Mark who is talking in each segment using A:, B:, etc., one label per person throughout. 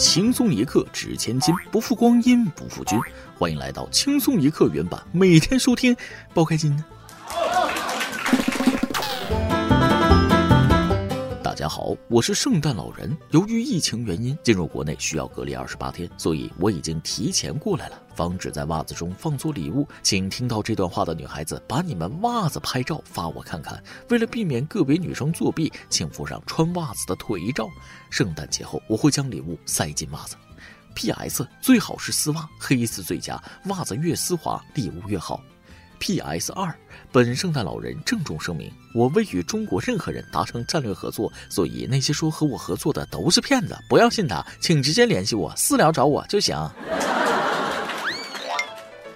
A: 轻松一刻值千金，不负光阴不负君。欢迎来到轻松一刻原版，每天收听，包开心。呢大家好，我是圣诞老人。由于疫情原因，进入国内需要隔离二十八天，所以我已经提前过来了，防止在袜子中放错礼物。请听到这段话的女孩子，把你们袜子拍照发我看看。为了避免个别女生作弊，请附上穿袜子的腿照。圣诞节后，我会将礼物塞进袜子。P.S. 最好是丝袜，黑丝最佳，袜子越丝滑，礼物越好。P.S. 二，本圣诞老人郑重声明，我未与中国任何人达成战略合作，所以那些说和我合作的都是骗子，不要信他，请直接联系我私聊找我就行。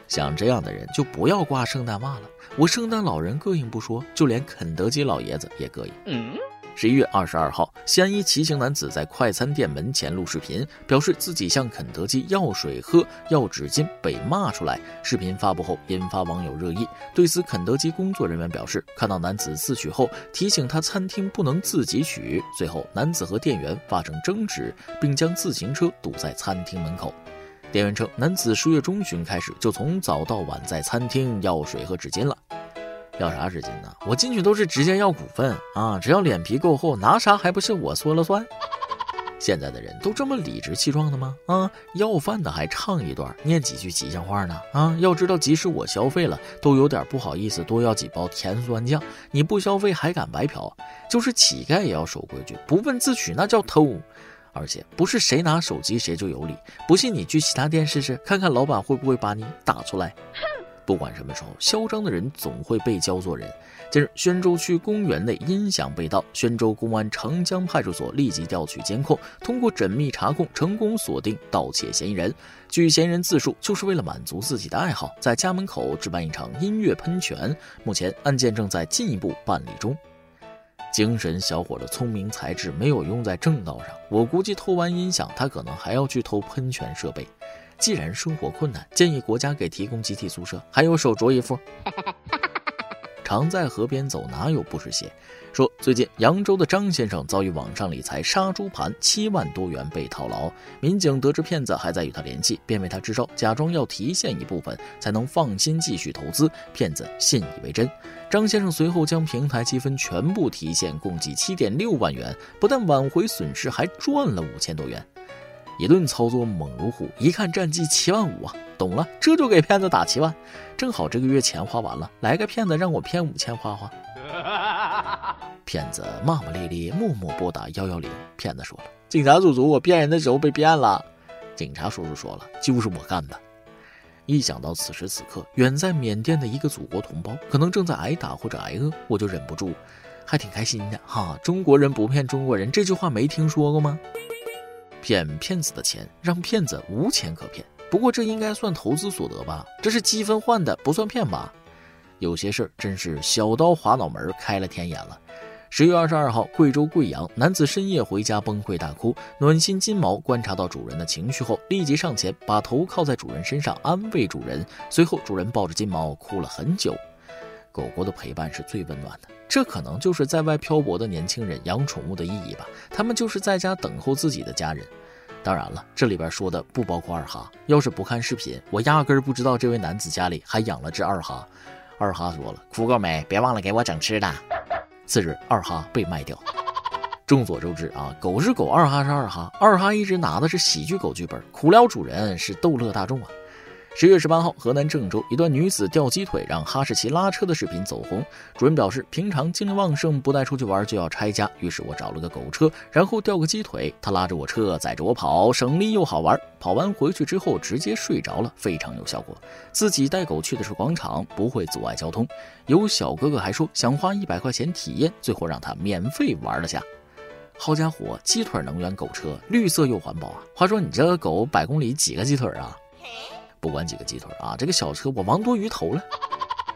A: 像这样的人就不要挂圣诞袜了，我圣诞老人膈应不说，就连肯德基老爷子也膈应。嗯十一月二十二号，西安一骑行男子在快餐店门前录视频，表示自己向肯德基要水喝、要纸巾，被骂出来。视频发布后，引发网友热议。对此，肯德基工作人员表示，看到男子自取后，提醒他餐厅不能自己取。随后，男子和店员发生争执，并将自行车堵在餐厅门口。店员称，男子十月中旬开始就从早到晚在餐厅要水和纸巾了。要啥纸巾呢？我进去都是直接要股份啊！只要脸皮够厚，拿啥还不是我说了算？现在的人都这么理直气壮的吗？啊，要饭的还唱一段，念几句吉祥话呢？啊，要知道，即使我消费了，都有点不好意思多要几包甜酸酱。你不消费还敢白嫖？就是乞丐也要守规矩，不问自取那叫偷。而且不是谁拿手机谁就有理，不信你去其他店试试，看看老板会不会把你打出来。不管什么时候，嚣张的人总会被教做人。近日，宣州区公园内音响被盗，宣州公安长江派出所立即调取监控，通过缜密查控，成功锁定盗窃嫌疑人。据嫌疑人自述，就是为了满足自己的爱好，在家门口置办一场音乐喷泉。目前案件正在进一步办理中。精神小伙的聪明才智没有用在正道上，我估计偷完音响，他可能还要去偷喷泉设备。既然生活困难，建议国家给提供集体宿舍，还有手镯一副。常在河边走，哪有不湿鞋？说最近扬州的张先生遭遇网上理财杀猪盘，七万多元被套牢。民警得知骗子还在与他联系，便为他支招，假装要提现一部分，才能放心继续投资。骗子信以为真，张先生随后将平台积分全部提现，共计七点六万元，不但挽回损失，还赚了五千多元。一顿操作猛如虎，一看战绩七万五啊，懂了，这就给骗子打七万，正好这个月钱花完了，来个骗子让我骗五千花花。骗子骂骂咧咧，默默拨打幺幺零。骗子说了：“警察叔叔，我骗人的时候被骗了。”警察叔叔说了：“就是我干的。”一想到此时此刻，远在缅甸的一个祖国同胞可能正在挨打或者挨饿，我就忍不住，还挺开心的哈。中国人不骗中国人，这句话没听说过吗？骗骗子的钱，让骗子无钱可骗。不过这应该算投资所得吧？这是积分换的，不算骗吧？有些事儿真是小刀划脑门，开了天眼了。十月二十二号，贵州贵阳男子深夜回家崩溃大哭，暖心金毛观察到主人的情绪后，立即上前把头靠在主人身上安慰主人。随后，主人抱着金毛哭了很久。狗狗的陪伴是最温暖的，这可能就是在外漂泊的年轻人养宠物的意义吧。他们就是在家等候自己的家人。当然了，这里边说的不包括二哈。要是不看视频，我压根儿不知道这位男子家里还养了只二哈。二哈说了：“哭够没？别忘了给我整吃的。”次日，二哈被卖掉。众所周知啊，狗是狗，二哈是二哈，二哈一直拿的是喜剧狗剧本，苦了主人是逗乐大众啊。十月十八号，河南郑州一段女子吊鸡腿让哈士奇拉车的视频走红。主人表示，平常精力旺盛，不带出去玩就要拆家，于是我找了个狗车，然后吊个鸡腿，它拉着我车，载着我跑，省力又好玩。跑完回去之后直接睡着了，非常有效果。自己带狗去的是广场，不会阻碍交通。有小哥哥还说想花一百块钱体验，最后让他免费玩了下。好家伙，鸡腿能源狗车，绿色又环保啊！话说你这个狗百公里几个鸡腿啊？不管几个鸡腿啊，这个小车我王多鱼投了。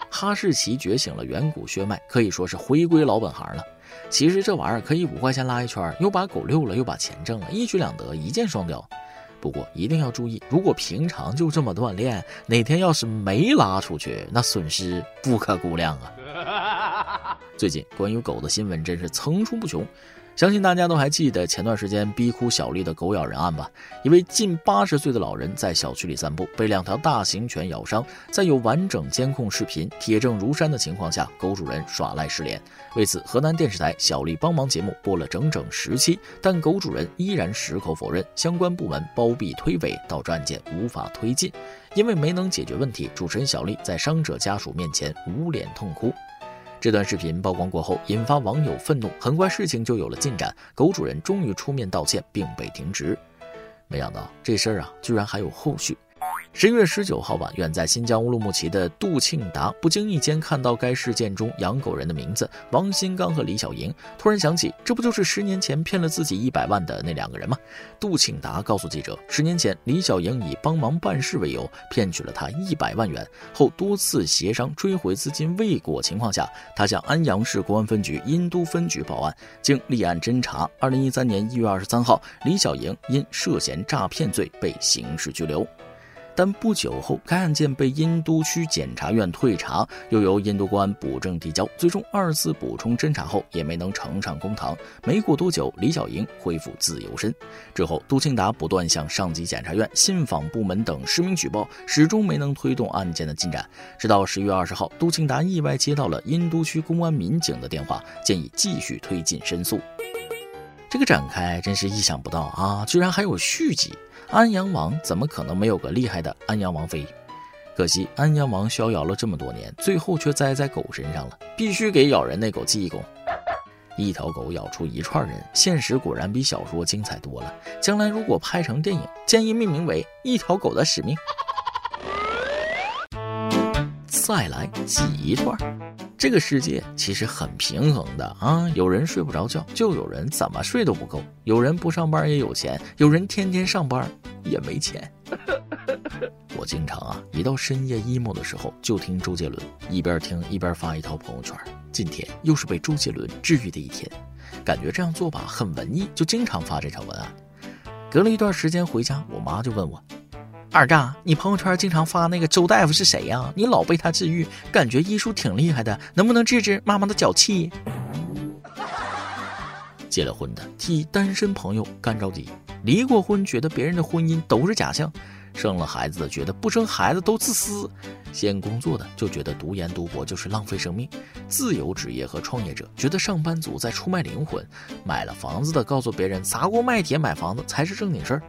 A: 哈士奇觉醒了远古血脉，可以说是回归老本行了。其实这玩意儿可以五块钱拉一圈，又把狗遛了，又把钱挣了，一举两得，一箭双雕。不过一定要注意，如果平常就这么锻炼，哪天要是没拉出去，那损失不可估量啊。最近关于狗的新闻真是层出不穷。相信大家都还记得前段时间逼哭小丽的狗咬人案吧？一位近八十岁的老人在小区里散步，被两条大型犬咬伤。在有完整监控视频、铁证如山的情况下，狗主人耍赖失联。为此，河南电视台“小丽帮忙”节目播了整整十期，但狗主人依然矢口否认，相关部门包庇推诿，导致案件无法推进。因为没能解决问题，主持人小丽在伤者家属面前捂脸痛哭。这段视频曝光过后，引发网友愤怒。很快，事情就有了进展，狗主人终于出面道歉，并被停职。没想到这事儿啊，居然还有后续。十一月十九号晚，远在新疆乌鲁木齐的杜庆达不经意间看到该事件中养狗人的名字王新刚和李小莹，突然想起，这不就是十年前骗了自己一百万的那两个人吗？杜庆达告诉记者，十年前李小莹以帮忙办事为由骗取了他一百万元，后多次协商追回资金未果情况下，他向安阳市公安分局殷都分局报案。经立案侦查，二零一三年一月二十三号，李小莹因涉嫌诈骗罪被刑事拘留。但不久后，该案件被殷都区检察院退查，又由殷都公安补证递交，最终二次补充侦查后也没能呈上公堂。没过多久，李小莹恢复自由身。之后，杜庆达不断向上级检察院、信访部门等实名举报，始终没能推动案件的进展。直到十月二十号，杜庆达意外接到了殷都区公安民警的电话，建议继续推进申诉。这个展开真是意想不到啊！居然还有续集。安阳王怎么可能没有个厉害的安阳王妃？可惜安阳王逍遥了这么多年，最后却栽在狗身上了。必须给咬人那狗记一功。一条狗咬出一串人，现实果然比小说精彩多了。将来如果拍成电影，建议命名为《一条狗的使命》。再来挤一段。这个世界其实很平衡的啊，有人睡不着觉，就有人怎么睡都不够；有人不上班也有钱，有人天天上班也没钱。我经常啊，一到深夜 emo 的时候，就听周杰伦，一边听一边发一条朋友圈。今天又是被周杰伦治愈的一天，感觉这样做吧很文艺，就经常发这条文案。隔了一段时间回家，我妈就问我。二丈，你朋友圈经常发那个周大夫是谁呀？你老被他治愈，感觉医术挺厉害的，能不能治治妈妈的脚气？结了婚的替单身朋友干着急，离过婚觉得别人的婚姻都是假象，生了孩子的觉得不生孩子都自私，先工作的就觉得读研读博就是浪费生命，自由职业和创业者觉得上班族在出卖灵魂，买了房子的告诉别人砸锅卖铁买房子才是正经事儿。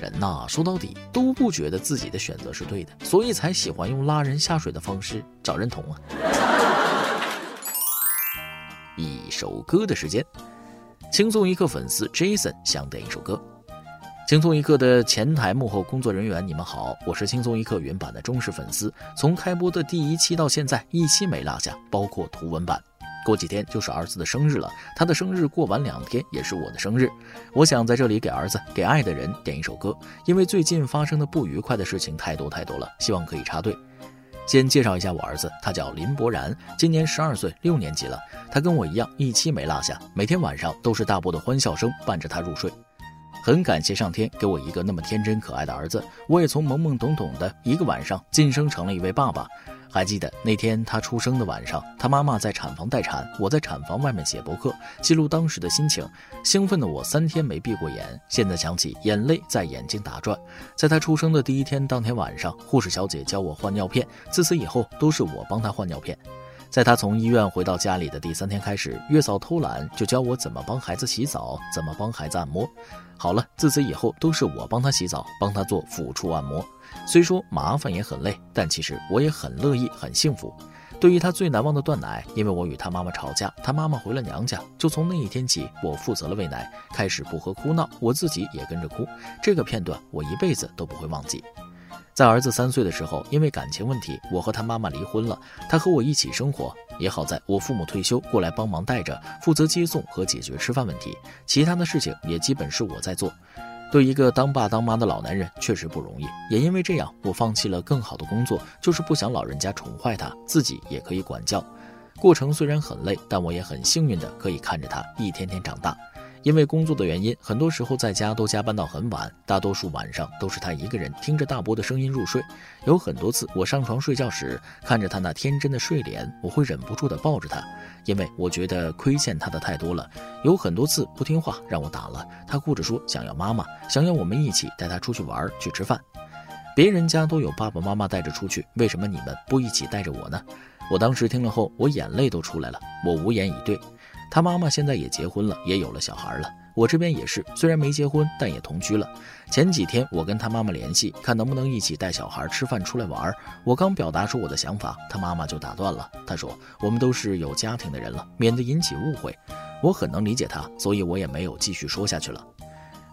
A: 人呐，说到底都不觉得自己的选择是对的，所以才喜欢用拉人下水的方式找认同啊。一首歌的时间，轻松一刻粉丝 Jason 想点一首歌。轻松一刻的前台幕后工作人员，你们好，我是轻松一刻原版的忠实粉丝，从开播的第一期到现在，一期没落下，包括图文版。过几天就是儿子的生日了，他的生日过完两天也是我的生日，我想在这里给儿子、给爱的人点一首歌，因为最近发生的不愉快的事情太多太多了，希望可以插队。先介绍一下我儿子，他叫林博然，今年十二岁，六年级了。他跟我一样，一期没落下，每天晚上都是大波的欢笑声伴着他入睡。很感谢上天给我一个那么天真可爱的儿子，我也从懵懵懂懂的一个晚上晋升成了一位爸爸。还记得那天他出生的晚上，他妈妈在产房待产，我在产房外面写博客，记录当时的心情。兴奋的我三天没闭过眼，现在想起，眼泪在眼睛打转。在他出生的第一天当天晚上，护士小姐教我换尿片，自此以后都是我帮他换尿片。在他从医院回到家里的第三天开始，月嫂偷懒就教我怎么帮孩子洗澡，怎么帮孩子按摩。好了，自此以后都是我帮他洗澡，帮他做抚触按摩。虽说麻烦也很累，但其实我也很乐意，很幸福。对于他最难忘的断奶，因为我与他妈妈吵架，他妈妈回了娘家，就从那一天起，我负责了喂奶，开始不喝哭闹，我自己也跟着哭。这个片段我一辈子都不会忘记。在儿子三岁的时候，因为感情问题，我和他妈妈离婚了，他和我一起生活。也好在我父母退休，过来帮忙带着，负责接送和解决吃饭问题，其他的事情也基本是我在做。对一个当爸当妈的老男人确实不容易，也因为这样，我放弃了更好的工作，就是不想老人家宠坏他，自己也可以管教。过程虽然很累，但我也很幸运的可以看着他一天天长大。因为工作的原因，很多时候在家都加班到很晚，大多数晚上都是他一个人听着大伯的声音入睡。有很多次我上床睡觉时，看着他那天真的睡脸，我会忍不住的抱着他，因为我觉得亏欠他的太多了。有很多次不听话让我打了，他哭着说想要妈妈，想要我们一起带他出去玩去吃饭。别人家都有爸爸妈妈带着出去，为什么你们不一起带着我呢？我当时听了后，我眼泪都出来了，我无言以对。他妈妈现在也结婚了，也有了小孩了。我这边也是，虽然没结婚，但也同居了。前几天我跟他妈妈联系，看能不能一起带小孩吃饭、出来玩。我刚表达出我的想法，他妈妈就打断了。他说：“我们都是有家庭的人了，免得引起误会。”我很能理解他，所以我也没有继续说下去了。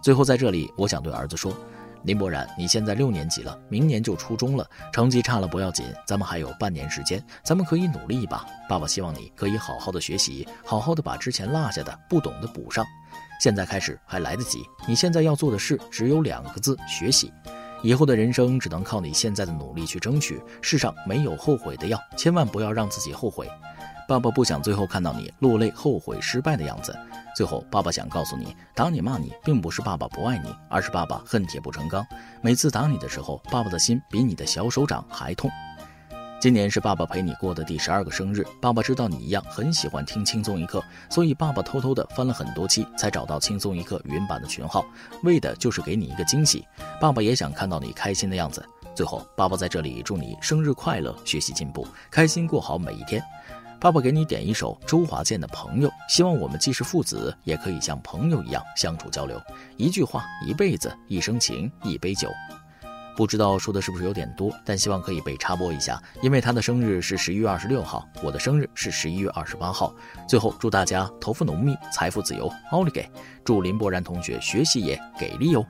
A: 最后在这里，我想对儿子说。林博然，你现在六年级了，明年就初中了，成绩差了不要紧，咱们还有半年时间，咱们可以努力一把。爸爸希望你可以好好的学习，好好的把之前落下的、不懂的补上。现在开始还来得及，你现在要做的事只有两个字：学习。以后的人生只能靠你现在的努力去争取。世上没有后悔的药，千万不要让自己后悔。爸爸不想最后看到你落泪、后悔、失败的样子。最后，爸爸想告诉你，打你骂你，并不是爸爸不爱你，而是爸爸恨铁不成钢。每次打你的时候，爸爸的心比你的小手掌还痛。今年是爸爸陪你过的第十二个生日，爸爸知道你一样很喜欢听轻松一刻，所以爸爸偷偷的翻了很多期，才找到轻松一刻云版的群号，为的就是给你一个惊喜。爸爸也想看到你开心的样子。最后，爸爸在这里祝你生日快乐，学习进步，开心过好每一天。爸爸给你点一首周华健的《朋友》，希望我们既是父子，也可以像朋友一样相处交流。一句话，一辈子，一生情，一杯酒。不知道说的是不是有点多，但希望可以被插播一下，因为他的生日是十一月二十六号，我的生日是十一月二十八号。最后祝大家头发浓密，财富自由，奥利给！祝林博然同学学习也给力哦！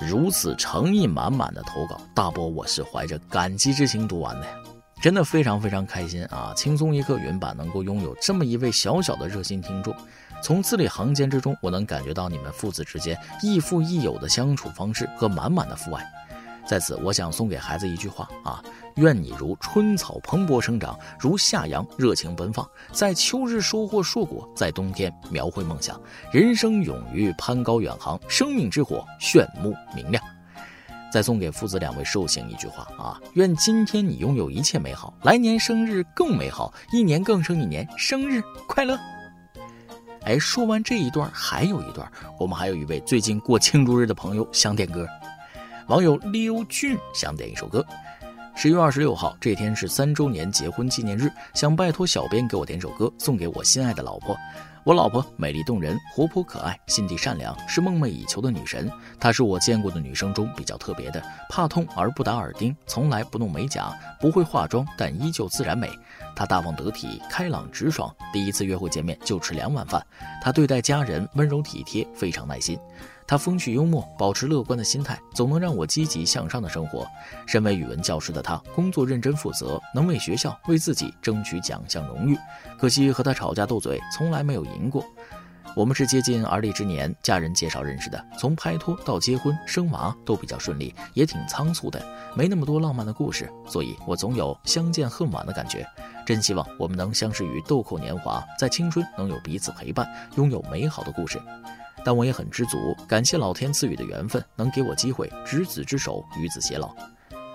A: 如此诚意满满的投稿，大波我是怀着感激之情读完的呀。真的非常非常开心啊！轻松一刻原版能够拥有这么一位小小的热心听众，从字里行间之中，我能感觉到你们父子之间亦父亦友的相处方式和满满的父爱。在此，我想送给孩子一句话啊：愿你如春草蓬勃生长，如夏阳热情奔放，在秋日收获硕果，在冬天描绘梦想，人生勇于攀高远航，生命之火炫目明亮。再送给父子两位寿星一句话啊：愿今天你拥有一切美好，来年生日更美好，一年更胜一年，生日快乐！哎，说完这一段，还有一段，我们还有一位最近过庆祝日的朋友想点歌，网友刘俊想点一首歌。十月二十六号这天是三周年结婚纪念日，想拜托小编给我点首歌，送给我心爱的老婆。我老婆美丽动人，活泼可爱，心地善良，是梦寐以求的女神。她是我见过的女生中比较特别的，怕痛而不打耳钉，从来不弄美甲，不会化妆，但依旧自然美。她大方得体，开朗直爽。第一次约会见面就吃两碗饭。她对待家人温柔体贴，非常耐心。他风趣幽默，保持乐观的心态，总能让我积极向上的生活。身为语文教师的他，工作认真负责，能为学校、为自己争取奖项荣誉。可惜和他吵架斗嘴，从来没有赢过。我们是接近而立之年，家人介绍认识的，从拍拖到结婚生娃都比较顺利，也挺仓促的，没那么多浪漫的故事，所以我总有相见恨晚的感觉。真希望我们能相识于豆蔻年华，在青春能有彼此陪伴，拥有美好的故事。但我也很知足，感谢老天赐予的缘分，能给我机会执子之手，与子偕老。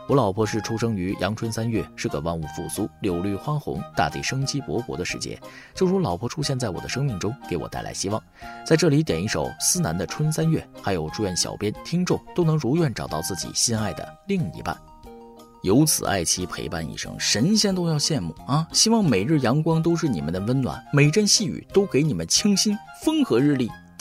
A: 我老婆是出生于阳春三月，是个万物复苏、柳绿花红、大地生机勃勃的时节。就如老婆出现在我的生命中，给我带来希望。在这里点一首思南的《春三月》，还有祝愿小编、听众都能如愿找到自己心爱的另一半，由此爱妻陪伴一生，神仙都要羡慕啊！希望每日阳光都是你们的温暖，每阵细雨都给你们清新，风和日丽。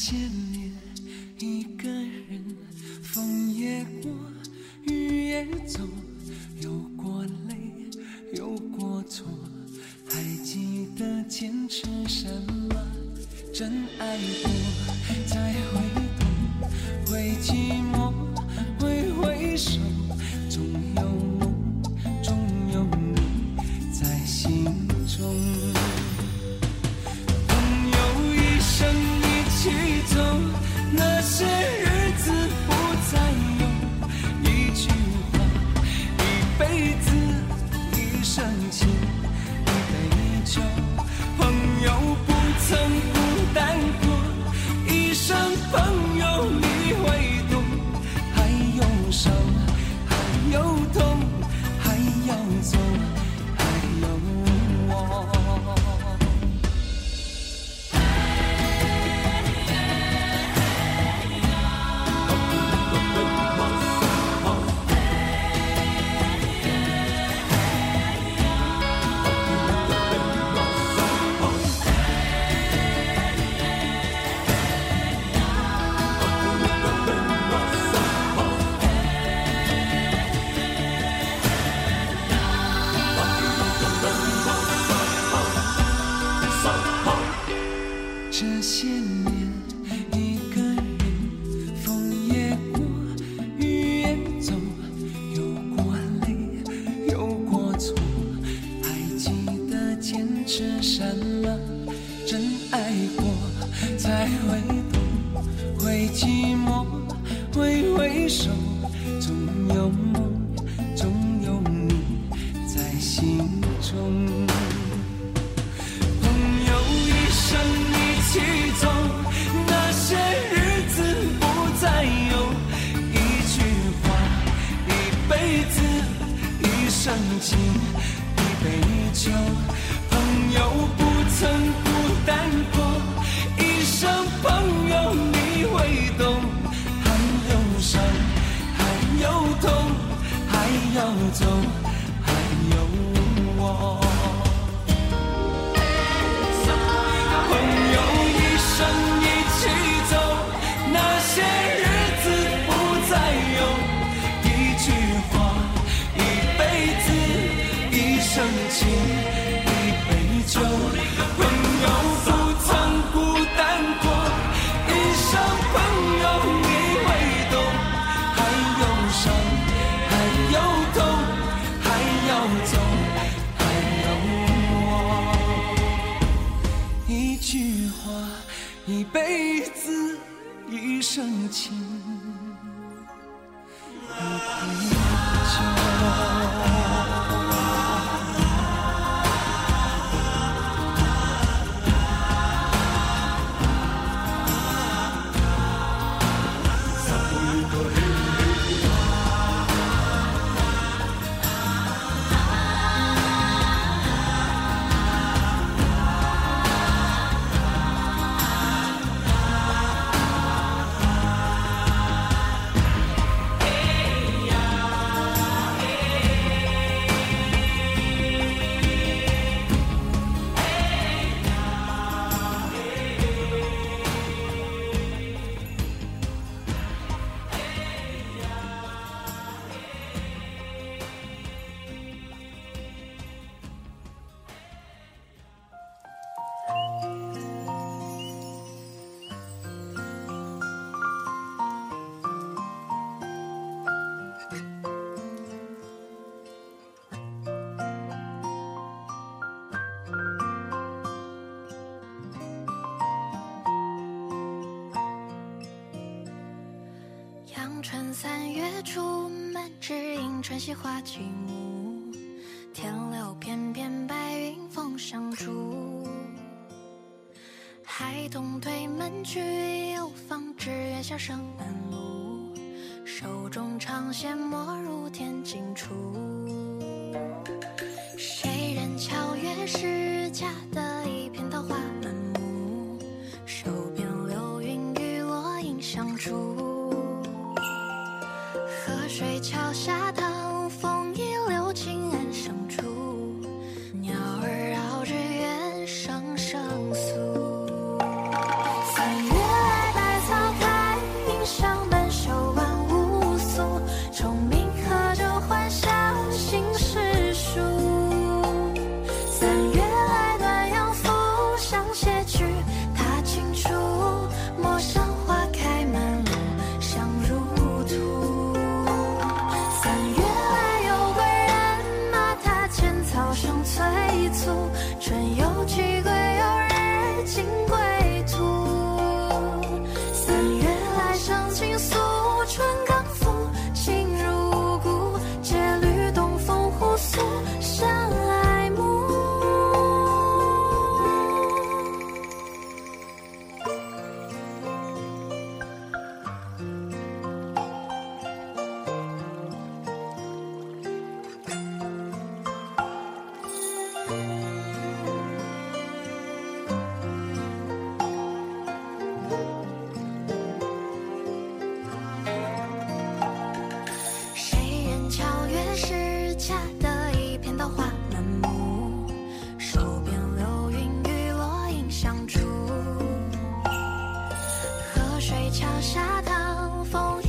B: 这敬一杯酒伤，朋友你会懂，还有伤，还有痛，还要走，还有我。一句话，一辈子，一生情。春三月初满枝迎
C: 春细花栖舞天留片片白云风上住孩童推门去又放纸鸢笑声满路。手中长线没入天尽处。水桥下等风